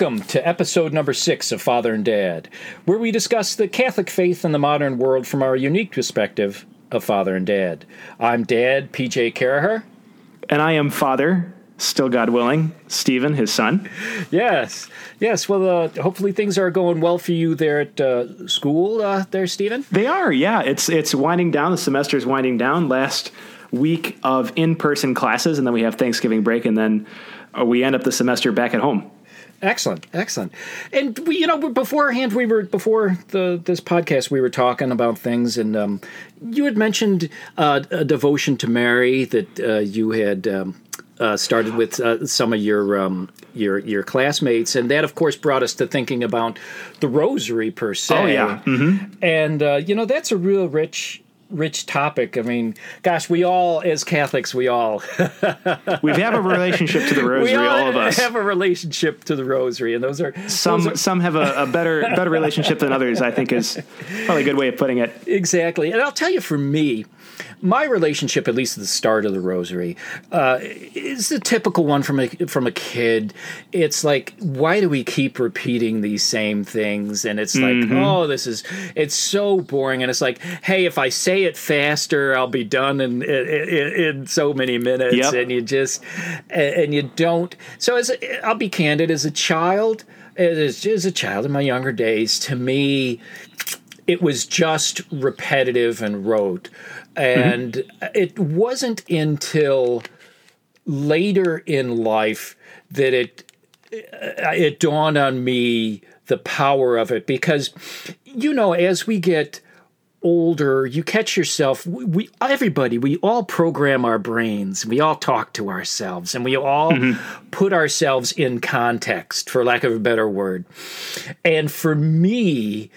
Welcome to episode number six of Father and Dad, where we discuss the Catholic faith in the modern world from our unique perspective of Father and Dad. I'm Dad, PJ Caraher. And I am Father, still God willing, Stephen, his son. Yes, yes. Well, uh, hopefully things are going well for you there at uh, school, uh, there, Stephen. They are, yeah. It's it's winding down. The semester is winding down. Last week of in person classes, and then we have Thanksgiving break, and then uh, we end up the semester back at home. Excellent, excellent. And we, you know, beforehand, we were before the this podcast, we were talking about things, and um, you had mentioned uh, a devotion to Mary that uh, you had um, uh, started with uh, some of your um, your your classmates, and that, of course, brought us to thinking about the Rosary per se. Oh yeah, mm-hmm. and uh, you know, that's a real rich rich topic. I mean, gosh, we all, as Catholics, we all we have a relationship to the Rosary. all, all, of us have a relationship to the Rosary, and those are some those are, some have a, a, better better relationship than others. I think is probably a good way of putting it. Exactly, and I'll tell you, for me, my relationship, at least at the start of the Rosary, uh, is a typical one from a from a kid. It's like, why do we keep repeating these same things? And it's mm-hmm. like, oh, this is it's so boring. And it's like, hey, if I say it faster, I'll be done in in, in so many minutes. Yep. And you just and you don't. So as a, I'll be candid, as a child, as, as a child in my younger days, to me it was just repetitive and rote. And mm-hmm. it wasn't until later in life that it uh, it dawned on me the power of it because you know as we get older you catch yourself we everybody we all program our brains we all talk to ourselves and we all mm-hmm. put ourselves in context for lack of a better word and for me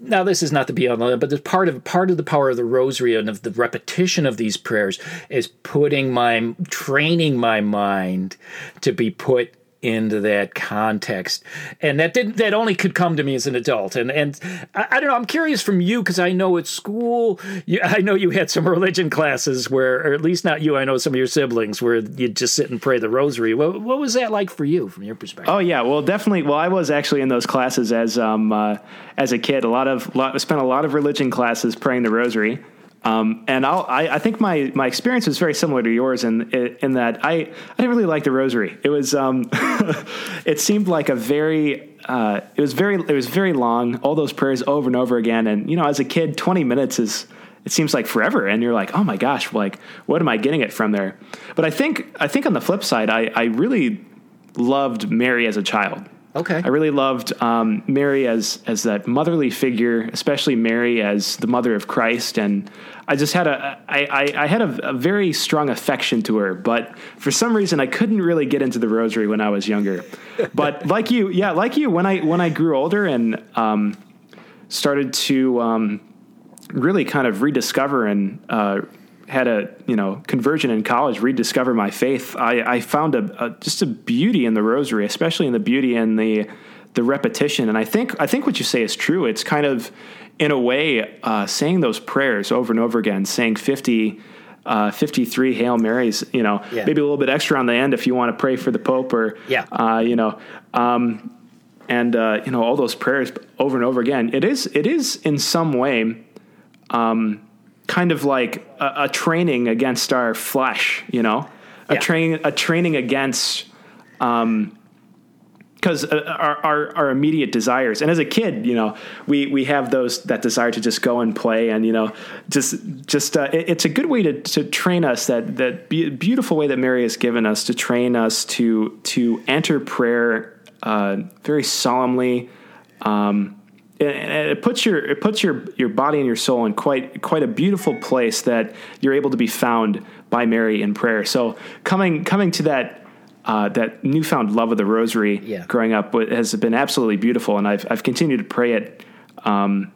now this is not to be on the but the part of part of the power of the rosary and of the repetition of these prayers is putting my training my mind to be put into that context. And that didn't that only could come to me as an adult. And and i, I don't know i'm curious from you because i know at school you, i know you had some religion classes where or at least not you i know some of your siblings where you'd just sit and pray the rosary. What, what was that like for you from your perspective? Oh yeah. Well definitely well i was actually in those classes as um uh, as a kid. A lot of lot, spent a lot of religion classes praying the rosary um, and I, I think my, my experience was very similar to yours in in that I, I didn't really like the rosary. It was um, it seemed like a very uh, it was very it was very long. All those prayers over and over again. And you know, as a kid, twenty minutes is it seems like forever. And you're like, oh my gosh, like what am I getting it from there? But I think I think on the flip side, I, I really loved Mary as a child. Okay. I really loved um, Mary as as that motherly figure, especially Mary as the mother of Christ, and I just had a I, I, I had a, a, very strong affection to her. But for some reason, I couldn't really get into the Rosary when I was younger. but like you, yeah, like you, when I when I grew older and um, started to um, really kind of rediscover and uh, had a you know conversion in college, rediscover my faith. I, I found a, a, just a beauty in the rosary, especially in the beauty in the the repetition. And I think I think what you say is true. It's kind of in a way uh, saying those prayers over and over again, saying fifty. Uh, 53 Hail Marys, you know, yeah. maybe a little bit extra on the end if you want to pray for the Pope or, yeah. Uh, you know, um, and, uh, you know, all those prayers over and over again. It is, it is in some way, um, kind of like a, a training against our flesh, you know, a yeah. training a training against um, because uh, our, our, our immediate desires and as a kid you know we we have those that desire to just go and play and you know just just uh, it, it's a good way to to train us that that be, beautiful way that Mary has given us to train us to to enter prayer uh, very solemnly um, it puts your it puts your your body and your soul in quite quite a beautiful place that you're able to be found by Mary in prayer. So coming coming to that uh, that newfound love of the Rosary yeah. growing up has been absolutely beautiful, and I've I've continued to pray it. Um,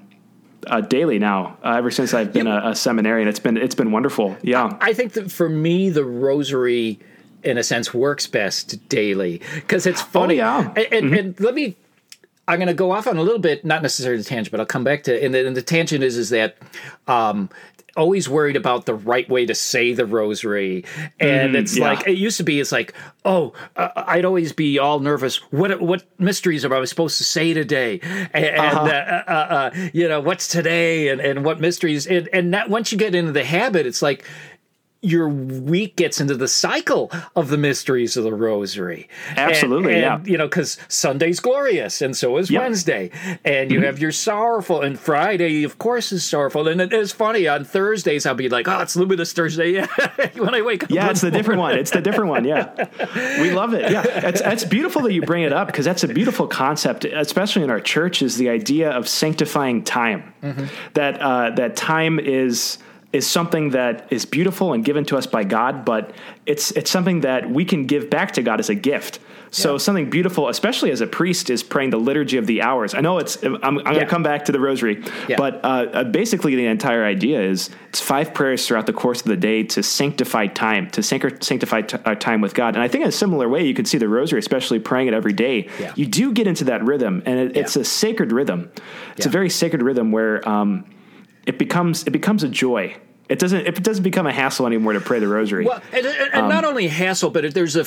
uh, daily now, uh, ever since I've been yeah. a, a, seminarian, it's been it's been wonderful. Yeah, I think that for me, the Rosary, in a sense, works best daily because it's funny. Oh, yeah. and, and, mm-hmm. and let me I'm going to go off on a little bit, not necessarily the tangent, but I'll come back to. And the, and the tangent is is that um, always worried about the right way to say the rosary and mm, it's yeah. like it used to be it's like oh uh, i'd always be all nervous what what mysteries am i supposed to say today and, uh-huh. uh, uh, uh, you know what's today and, and what mysteries and, and that once you get into the habit it's like your week gets into the cycle of the mysteries of the rosary. Absolutely, and, and, yeah. You know, because Sunday's glorious, and so is yep. Wednesday, and you mm-hmm. have your sorrowful, and Friday, of course, is sorrowful. And it is funny on Thursdays, I'll be like, "Oh, it's Luminous Thursday." Yeah. When I wake up, yeah, it's the different one. It's the different one. Yeah, we love it. Yeah, it's it's beautiful that you bring it up because that's a beautiful concept, especially in our church, is the idea of sanctifying time. Mm-hmm. That uh, that time is is something that is beautiful and given to us by God, but it's it's something that we can give back to God as a gift. So yeah. something beautiful, especially as a priest, is praying the liturgy of the hours. I know it's. I'm, I'm yeah. going to come back to the rosary, yeah. but uh, uh, basically the entire idea is it's five prayers throughout the course of the day to sanctify time, to sanctify t- our time with God. And I think in a similar way, you can see the rosary, especially praying it every day. You do get into that rhythm, and it, it's a sacred rhythm. It's a very sacred rhythm where. Um, it becomes it becomes a joy. It doesn't. If it doesn't become a hassle anymore to pray the rosary. Well, and, and um, not only hassle, but there's a.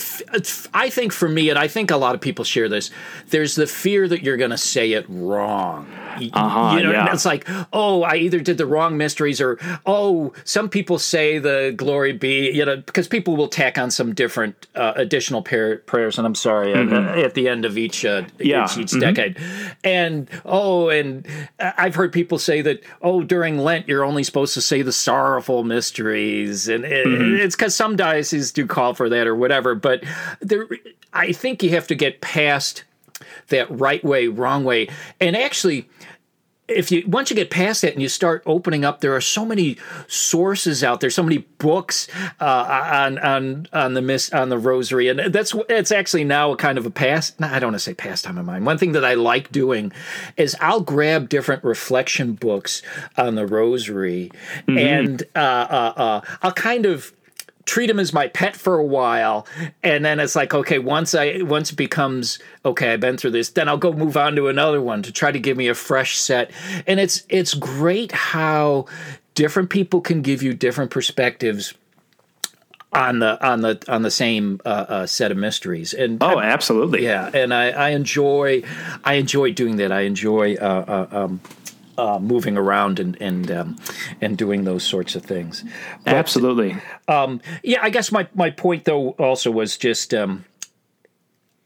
I think for me, and I think a lot of people share this. There's the fear that you're going to say it wrong. Uh-huh, you know, yeah. it's like, oh, I either did the wrong mysteries, or oh, some people say the glory be, you know, because people will tack on some different uh, additional par- prayers, and I'm sorry, mm-hmm. at, at, the end of each uh, yeah. each, each mm-hmm. decade, and oh, and I've heard people say that oh, during Lent you're only supposed to say the sorrowful mysteries, and it, mm-hmm. it's because some dioceses do call for that or whatever, but there, I think you have to get past that right way, wrong way, and actually if you once you get past that and you start opening up, there are so many sources out there, so many books uh, on on on the miss on the rosary, and that's it's actually now a kind of a past. I don't want to say pastime of mine. One thing that I like doing is I'll grab different reflection books on the rosary, mm-hmm. and uh, uh, uh I'll kind of treat him as my pet for a while and then it's like okay once i once it becomes okay i've been through this then i'll go move on to another one to try to give me a fresh set. And it's it's great how different people can give you different perspectives on the on the on the same uh, uh, set of mysteries. And oh absolutely. yeah and I, I enjoy I enjoy doing that. I enjoy uh, uh um, uh, moving around and and um, and doing those sorts of things. But, Absolutely. Um, yeah, I guess my my point though also was just. Um,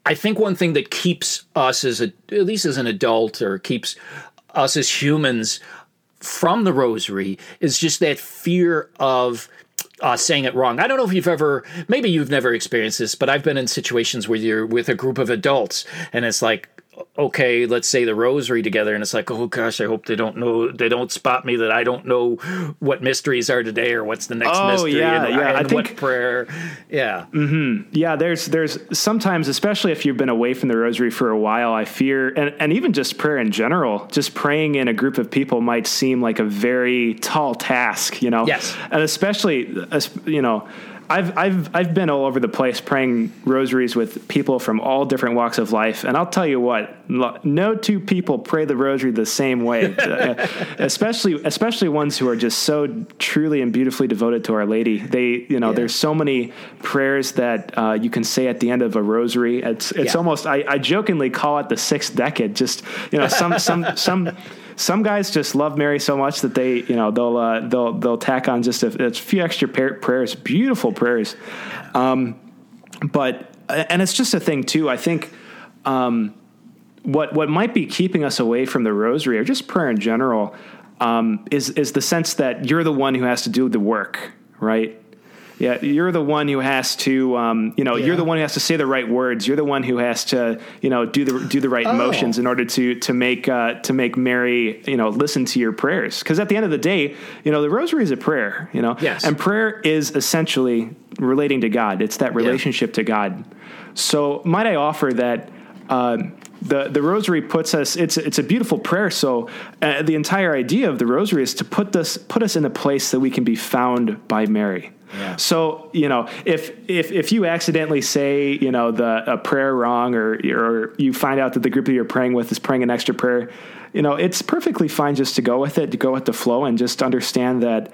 I think one thing that keeps us as a at least as an adult or keeps us as humans from the rosary is just that fear of uh, saying it wrong. I don't know if you've ever, maybe you've never experienced this, but I've been in situations where you're with a group of adults and it's like, okay, let's say the rosary together, and it's like, oh gosh, I hope they don't know, they don't spot me that I don't know what mysteries are today or what's the next oh, mystery. Yeah, and, yeah. And I think prayer. Yeah. Mm-hmm. Yeah. There's, there's sometimes, especially if you've been away from the rosary for a while, I fear, and, and even just prayer in general, just praying in a group of people might seem like a very tall task, you know? Yes. And especially, you know, I've I've I've been all over the place praying rosaries with people from all different walks of life, and I'll tell you what, no two people pray the rosary the same way, uh, especially especially ones who are just so truly and beautifully devoted to Our Lady. They, you know, yeah. there's so many prayers that uh, you can say at the end of a rosary. It's it's yeah. almost I, I jokingly call it the sixth decade. Just you know, some some some some guys just love Mary so much that they, you know, they'll uh, they'll they'll tack on just a, a few extra prayers, beautiful prayers. Um, but and it's just a thing too. I think um, what what might be keeping us away from the Rosary or just prayer in general um, is is the sense that you're the one who has to do the work, right? Yeah, you're the one who has to, um, you know, yeah. you're the one who has to say the right words. You're the one who has to, you know, do the do the right oh. motions in order to to make uh, to make Mary, you know, listen to your prayers. Because at the end of the day, you know, the Rosary is a prayer. You know, yes. and prayer is essentially relating to God. It's that relationship yeah. to God. So might I offer that? Uh, the the rosary puts us it's it's a beautiful prayer so uh, the entire idea of the rosary is to put us put us in a place that we can be found by Mary so you know, if if if you accidentally say you know the a prayer wrong, or or you find out that the group that you're praying with is praying an extra prayer, you know, it's perfectly fine just to go with it, to go with the flow, and just understand that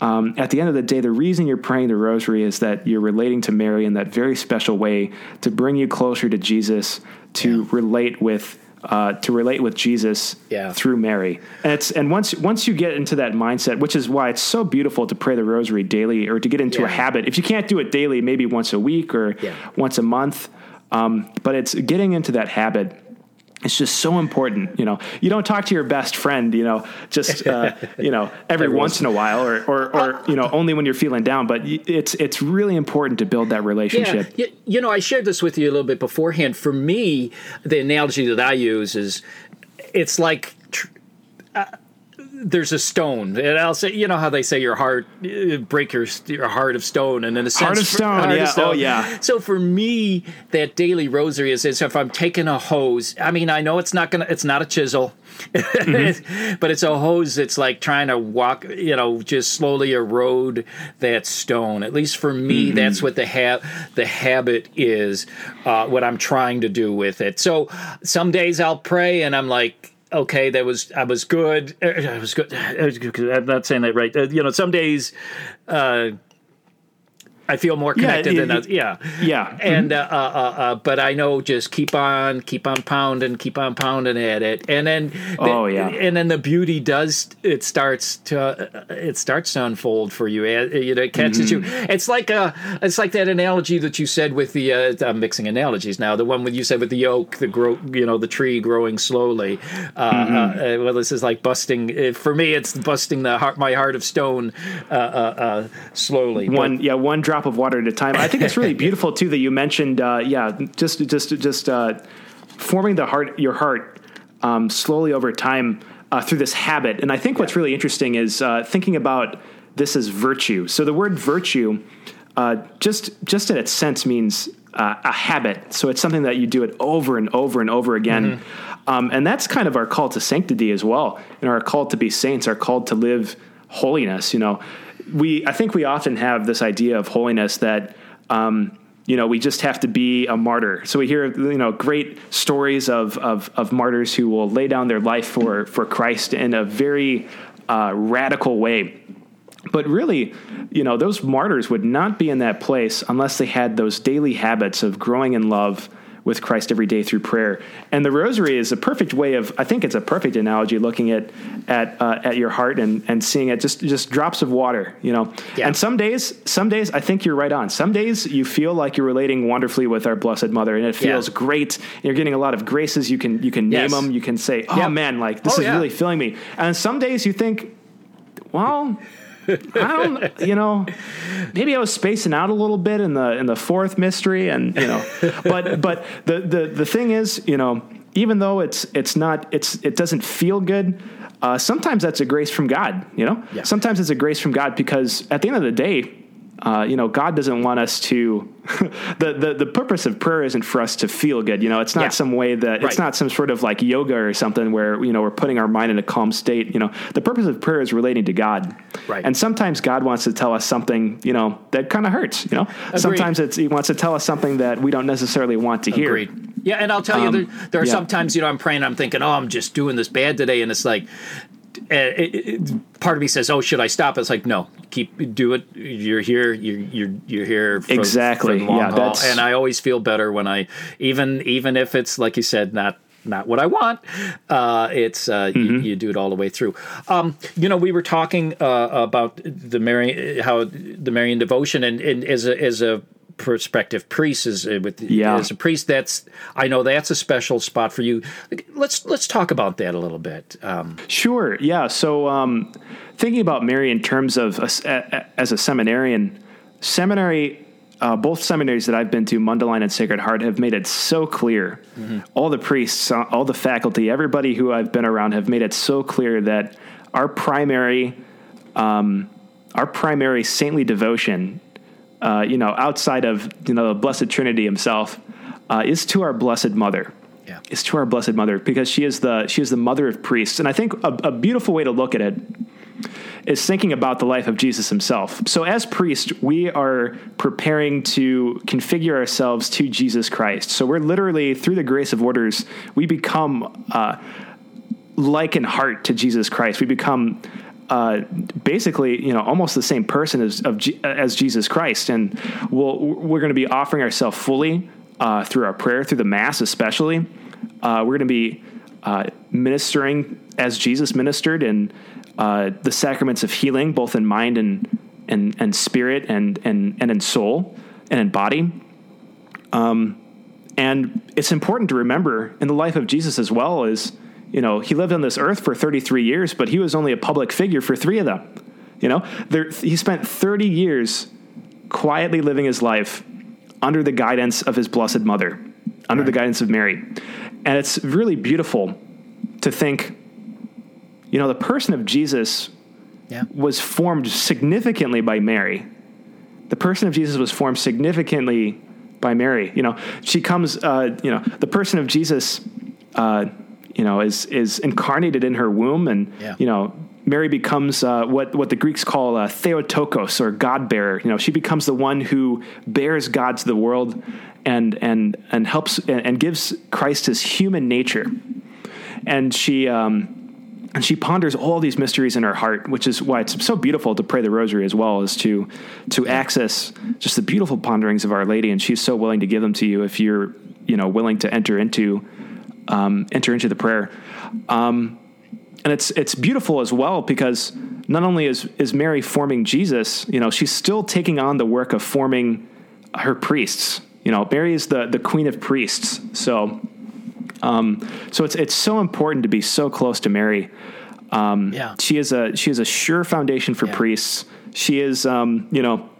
um, at the end of the day, the reason you're praying the rosary is that you're relating to Mary in that very special way to bring you closer to Jesus, to yeah. relate with. Uh, to relate with Jesus yeah. through Mary, and it's and once once you get into that mindset, which is why it's so beautiful to pray the Rosary daily, or to get into yeah. a habit. If you can't do it daily, maybe once a week or once a month, um, but it's getting into that habit it's just so important. You know, you don't talk to your best friend, you know, just, uh, you know, every once in a while or, or, or, you know, only when you're feeling down, but it's, it's really important to build that relationship. Yeah. You know, I shared this with you a little bit beforehand. For me, the analogy that I use is it's like, uh, there's a stone, and I'll say, you know how they say your heart uh, break your your heart of stone, and in a sense, heart of stone, heart yeah, of stone. oh yeah. So for me, that daily rosary is, is if I'm taking a hose. I mean, I know it's not gonna, it's not a chisel, mm-hmm. but it's a hose that's like trying to walk, you know, just slowly erode that stone. At least for me, mm-hmm. that's what the ha- the habit is. Uh, what I'm trying to do with it. So some days I'll pray, and I'm like okay, that was I was good. I was good. I'm not saying that right. Uh, you know, some days uh, I feel more connected yeah, than others. Yeah, yeah. And mm-hmm. uh, uh, uh, but I know just keep on, keep on pounding, keep on pounding at it, and then oh yeah, and then the beauty does it starts to it starts to unfold for you. You know, it catches mm-hmm. you. It's like a it's like that analogy that you said with the uh, I'm mixing analogies now. The one when you said with the oak, the grow, you know, the tree growing slowly. Uh, mm-hmm. well, this is like busting. For me, it's busting the heart, my heart of stone slowly. One but, yeah, one drop drop of water at a time. I think it's really beautiful too that you mentioned, uh, yeah, just just just uh, forming the heart, your heart, um, slowly over time uh, through this habit. And I think what's really interesting is uh, thinking about this as virtue. So the word virtue, uh, just just in its sense, means uh, a habit. So it's something that you do it over and over and over again. Mm-hmm. Um, and that's kind of our call to sanctity as well, and our call to be saints, our call to live holiness. You know, we I think we often have this idea of holiness that um, you know we just have to be a martyr. So we hear you know great stories of of, of martyrs who will lay down their life for for Christ in a very uh, radical way. But really, you know, those martyrs would not be in that place unless they had those daily habits of growing in love, with Christ every day through prayer. And the rosary is a perfect way of, I think it's a perfect analogy looking at at uh, at your heart and and seeing it just just drops of water, you know. Yeah. And some days, some days I think you're right on. Some days you feel like you're relating wonderfully with our Blessed Mother, and it feels yeah. great. You're getting a lot of graces. You can you can name yes. them. You can say, "Oh man, like this oh, is really filling me." And some days you think, well I don't, you know, maybe I was spacing out a little bit in the in the fourth mystery, and you know, but but the the the thing is, you know, even though it's it's not it's it doesn't feel good. Uh, sometimes that's a grace from God, you know. Yeah. Sometimes it's a grace from God because at the end of the day, uh, you know, God doesn't want us to. the, the the purpose of prayer isn't for us to feel good. You know, it's not yeah. some way that right. it's not some sort of like yoga or something where you know we're putting our mind in a calm state. You know, the purpose of prayer is relating to God. Right. And sometimes God wants to tell us something. You know, that kind of hurts. You know, Agreed. sometimes it's He wants to tell us something that we don't necessarily want to hear. Agreed. Yeah, and I'll tell um, you, there, there are yeah. sometimes you know I'm praying, I'm thinking, oh, I'm just doing this bad today, and it's like it, it, part of me says, "Oh, should I stop?" It's like, no, keep do it. You're here. You're you're you're here for, exactly. For yeah, haul. and I always feel better when I even even if it's like you said, not not what I want. Uh, it's uh, mm-hmm. you, you, do it all the way through. Um, you know, we were talking uh, about the Mary, how the Marian devotion, and, and as a as a prospective priest as uh, with yeah. as a priest that's I know that's a special spot for you. Let's let's talk about that a little bit. Um, sure. Yeah. So um, thinking about Mary in terms of a, as a seminarian, seminary. Uh, both seminaries that I've been to, Mundelein and Sacred Heart, have made it so clear. Mm-hmm. All the priests, uh, all the faculty, everybody who I've been around have made it so clear that our primary, um, our primary saintly devotion uh, you know, outside of you know the Blessed Trinity Himself, uh, is to our Blessed Mother. Yeah. Is to our Blessed Mother because she is the she is the mother of priests, and I think a, a beautiful way to look at it is thinking about the life of Jesus himself. So, as priests, we are preparing to configure ourselves to Jesus Christ. So, we're literally, through the grace of orders, we become uh, like in heart to Jesus Christ. We become uh, basically, you know, almost the same person as G- as Jesus Christ, and we'll, we're going to be offering ourselves fully uh, through our prayer, through the Mass, especially. Uh, we're going to be uh, ministering as Jesus ministered in uh, the sacraments of healing, both in mind and and and spirit, and and and in soul and in body. Um, and it's important to remember in the life of Jesus as well is you know, he lived on this earth for 33 years, but he was only a public figure for three of them. You know, there, he spent 30 years quietly living his life under the guidance of his blessed mother, under right. the guidance of Mary. And it's really beautiful to think, you know, the person of Jesus yeah. was formed significantly by Mary. The person of Jesus was formed significantly by Mary. You know, she comes, uh, you know, the person of Jesus. Uh, you know, is is incarnated in her womb, and yeah. you know, Mary becomes uh, what what the Greeks call a Theotokos or God bearer. You know, she becomes the one who bears God to the world, and and and helps and, and gives Christ his human nature, and she. Um, and she ponders all these mysteries in her heart, which is why it's so beautiful to pray the Rosary as well, is to to access just the beautiful ponderings of Our Lady, and she's so willing to give them to you if you're you know willing to enter into um, enter into the prayer. Um, and it's it's beautiful as well because not only is is Mary forming Jesus, you know, she's still taking on the work of forming her priests. You know, Mary is the the queen of priests. So, um, so it's it's so important to be so close to Mary. Um, yeah, she is a she is a sure foundation for yeah. priests. She is, um, you know,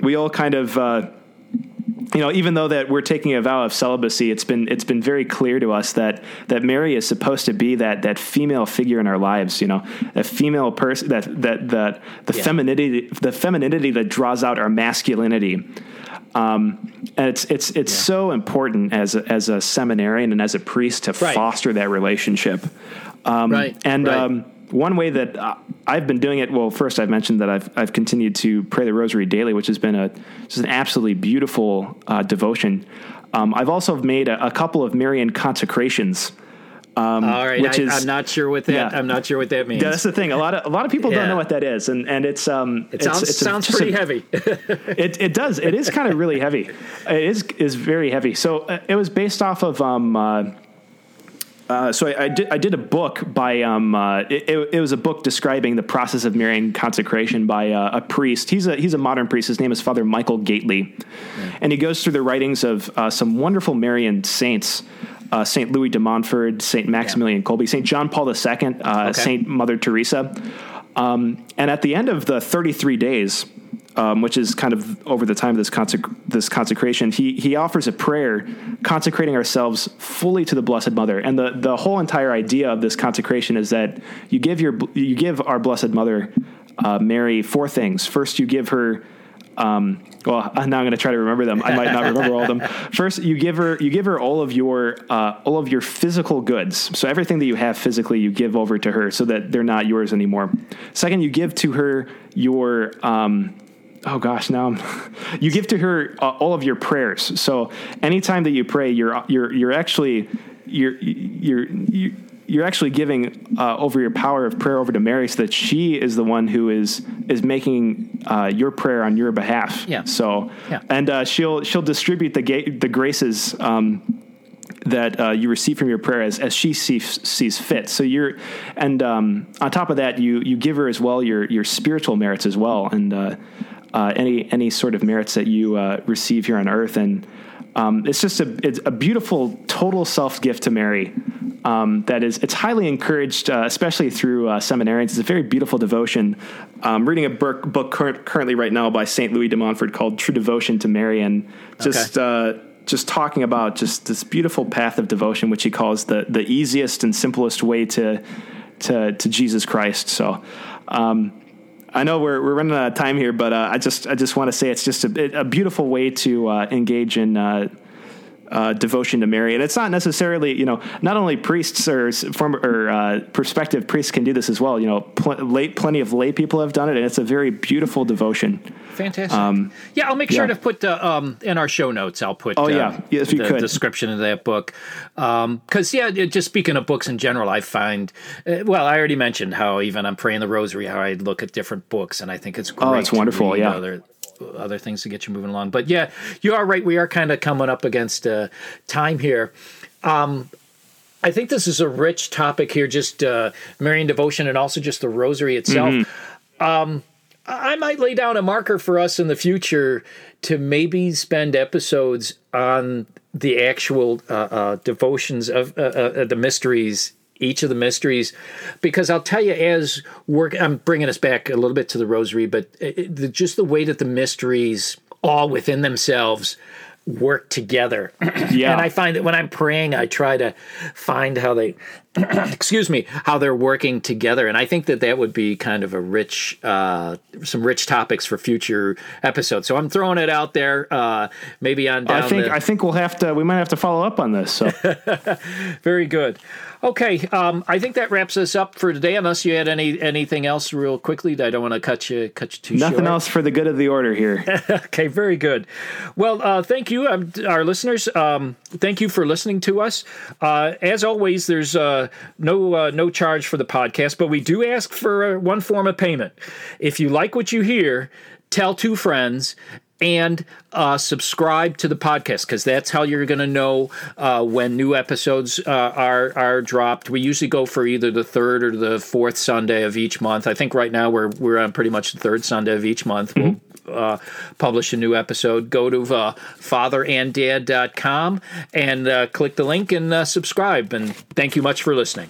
we all kind of. Uh, you know, even though that we're taking a vow of celibacy, it's been it's been very clear to us that that Mary is supposed to be that that female figure in our lives. You know, a female person that that that the yeah. femininity the femininity that draws out our masculinity. Um, and it's it's it's yeah. so important as a, as a seminarian and as a priest to right. foster that relationship. Um, right. And right. Um, one way that uh, I've been doing it, well, first I've mentioned that I've I've continued to pray the Rosary daily, which has been a just an absolutely beautiful uh, devotion. Um, I've also made a, a, couple of Marian consecrations. Um, All right, which I, is, I'm not sure what that. Yeah, I'm not sure what that means. That's the thing. A lot of a lot of people yeah. don't know what that is, and and it's um, it sounds it's, it's sounds a, pretty a, heavy. it it does. It is kind of really heavy. It is is very heavy. So uh, it was based off of um, uh, so I, I, did I did a book by um uh, it, it, was a book describing the process of Marian consecration by uh, a priest. He's a he's a modern priest. His name is Father Michael Gaitley, yeah. and he goes through the writings of uh, some wonderful Marian saints. Uh, Saint Louis de Montfort, Saint Maximilian yeah. Kolbe, Saint John Paul II, okay. Saint Mother Teresa, um, and at the end of the 33 days, um, which is kind of over the time of this, consec- this consecration, he, he offers a prayer consecrating ourselves fully to the Blessed Mother. And the, the whole entire idea of this consecration is that you give, your, you give our Blessed Mother, uh, Mary, four things. First, you give her um, well, now I'm going to try to remember them. I might not remember all of them. First, you give her you give her all of your uh, all of your physical goods. So everything that you have physically, you give over to her, so that they're not yours anymore. Second, you give to her your um, oh gosh, now I'm, you give to her uh, all of your prayers. So anytime that you pray, you're you're you're actually you're you're you're actually giving uh, over your power of prayer over to Mary, so that she is the one who is is making uh, your prayer on your behalf. Yeah. So yeah. and uh, she'll she'll distribute the ga- the graces. Um, that uh, you receive from your prayer as, as she sees, sees fit. So you're, and um, on top of that, you you give her as well your your spiritual merits as well, and uh, uh, any any sort of merits that you uh, receive here on earth. And um, it's just a it's a beautiful total self gift to Mary. Um, that is, it's highly encouraged, uh, especially through uh, seminarians. It's a very beautiful devotion. I'm reading a book, book cur- currently right now by Saint Louis de Montfort called "True Devotion to Mary," and just okay. Uh, just talking about just this beautiful path of devotion, which he calls the the easiest and simplest way to to to Jesus Christ. So. Um, I know we're, we're running out of time here, but uh, I just I just want to say it's just a, a beautiful way to uh, engage in uh, uh, devotion to Mary, and it's not necessarily you know not only priests or former or uh, prospective priests can do this as well. You know, pl- late, plenty of lay people have done it, and it's a very beautiful devotion. Fantastic. Um, yeah, I'll make sure yeah. to put uh, um, in our show notes. I'll put oh yeah, yes, the could. description of that book. Because um, yeah, just speaking of books in general, I find uh, well, I already mentioned how even I'm praying the Rosary, how I look at different books, and I think it's great. Oh, it's wonderful. Yeah. Other, other things to get you moving along. But yeah, you are right. We are kind of coming up against uh, time here. Um, I think this is a rich topic here, just uh, Marian devotion and also just the Rosary itself. Mm-hmm. Um, I might lay down a marker for us in the future to maybe spend episodes on the actual uh, uh, devotions of uh, uh, the mysteries each of the mysteries because I'll tell you as work I'm bringing us back a little bit to the rosary but it, the, just the way that the mysteries all within themselves work together. Yeah. and I find that when I'm praying, I try to find how they, excuse me, how they're working together. And I think that that would be kind of a rich, uh, some rich topics for future episodes. So I'm throwing it out there. Uh, maybe on. I think the, I think we'll have to. We might have to follow up on this. So. Very good. Okay, um, I think that wraps us up for today. Unless you had any anything else, real quickly, I don't want to cut you cut you too Nothing short. else for the good of the order here. okay, very good. Well, uh, thank you, um, our listeners. Um, thank you for listening to us. Uh, as always, there's uh, no uh, no charge for the podcast, but we do ask for uh, one form of payment. If you like what you hear, tell two friends and uh, subscribe to the podcast because that's how you're going to know uh, when new episodes uh, are are dropped. We usually go for either the third or the fourth Sunday of each month. I think right now we're we're on pretty much the third Sunday of each month. Mm-hmm. We'll uh, publish a new episode. Go to uh, fatheranddad.com and uh, click the link and uh, subscribe. And thank you much for listening.